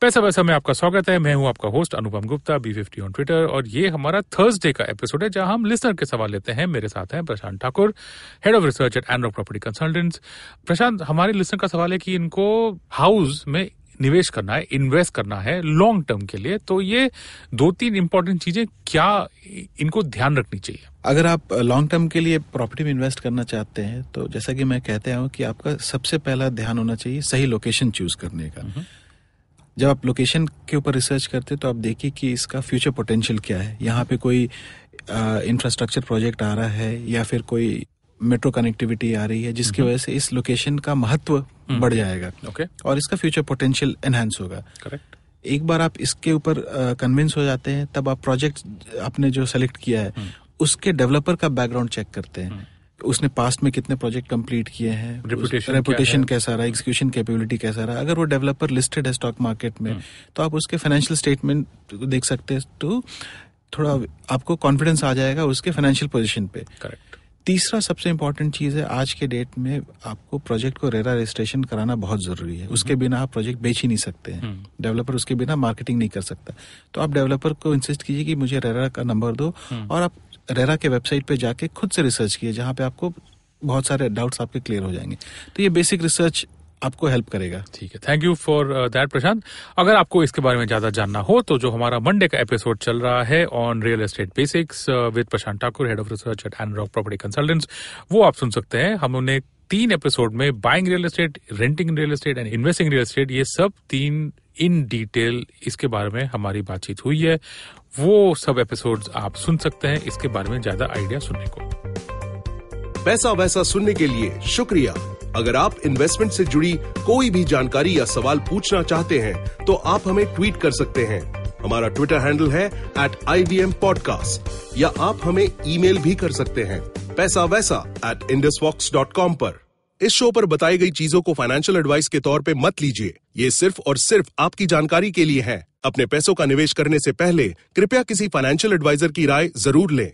पैसा वैसा में आपका स्वागत है। मैं हूँ आपका host Anupam Gupta B fifty on Twitter और ये हमारा थर्सडे का एपिसोड है जहाँ हम लिसनर के सवाल लेते हैं। मेरे साथ हैं Prashant Thakur head of research at Andrew property consultants Prashant हमारे लिसनर का सवाल है कि इनको हाउस में निवेश करना है इन्वेस्ट करना है लॉन्ग टर्म के लिए तो ये दो तीन इंपॉर्टेंट चीज़ें क्या इनको ध्यान रखनी चाहिए? अगर आप लॉन्ग टर्म के लिए प्रॉपर्टी में इन्वेस्ट करना चाहते हैं तो जैसा कि मैं कहते हूँ कि आपका सबसे पहला ध्यान होना चाहिए सही लोकेशन चूज़ करने का। जब आप लोकेशन के ऊपर रिसर्च करते हैं तो आप देखिए कि इसका फ्यूचर पोटेंशियल क्या है। यहाँ पे कोई इंफ्रास्ट्रक्चर प्रोजेक्ट आ रहा है या फिर कोई मेट्रो कनेक्टिविटी आ रही है जिसकी वजह से इस लोकेशन का महत्व बढ़ जाएगा। ओके और इसका फ्यूचर पोटेंशियल एनहेंस होगा। करेक्ट एक बार आप इसके ऊपर कन्विंस हो जाते हैं तब आप प्रोजेक्ट आपने जो सेलेक्ट किया है उसके डेवलपर का बैकग्राउंड चेक करते हैं। उसने पास्ट में कितने प्रोजेक्ट कंप्लीट किए हैं रेपुटेशन कैसा रहा एग्जीक्यूशन कैपेबिलिटी कैसा रहा? अगर वो डेवलपर लिस्टेड है स्टॉक मार्केट में तो आप उसके फाइनेंशियल स्टेटमेंट देख सकते हैं तो थोड़ा आपको कॉन्फिडेंस आ जाएगा उसके फाइनेंशियल पोजीशन पे। करेक्ट तीसरा सबसे इम्पोर्टेंट चीज़ है आज के डेट में आपको प्रोजेक्ट को रेरा रजिस्ट्रेशन कराना बहुत ज़रूरी है। उसके बिना आप प्रोजेक्ट बेच ही नहीं सकते हैं। डेवलपर उसके बिना मार्केटिंग नहीं कर सकता। तो आप डेवलपर को इंसिस्ट कीजिए कि मुझे रेरा का नंबर दो और आप रेरा के वेबसाइट पे जाके खुद से रिसर्च किए जहाँ पे आपको बहुत सारे डाउट्स आपके क्लियर हो जाएँगे। तो ये बेसिक रिसर्च आपको हेल्प करेगा। ठीक है। Thank you for that Prashant अगर आपको इसके बारे में ज़्यादा जानना हो तो जो हमारा मंडे का एपिसोड चल रहा है on real estate basics with Prashant Thakur head of research at Anarock property consultants वो आप सुन सकते हैं। हमने तीन एपिसोड में buying real estate renting real estate and investing real estate ये सब तीन इन डिटेल इसके बारे में हमारी बातचीत हुई है। वो सब एपिसोड्स आप सुन सकते हैं, इसके बारे में ज़्यादा आइडिया सुनने को। पैसा वैसा सुनने के लिए शुक्रिया। अगर आप इन्वेस्टमेंट से जुड़ी कोई भी जानकारी या सवाल पूछना चाहते हैं तो आप हमें ट्वीट कर सकते हैं। हमारा ट्विटर हैंडल है at I V M podcast या आप हमें ईमेल भी कर सकते हैं, Paisa Vaisa at Indusvox dot com इस शो पर बताई गई चीज़ों को फाइनेंशियल एडवाइस के तौर पे मत लीजिए। ये सिर्फ़ और सिर्फ़ आपकी जानकारी के लिए है। अपने पैसों का निवेश करने से पहले कृपया किसी फाइनेंशियल एडवाइजर की राय ज़रूर लें।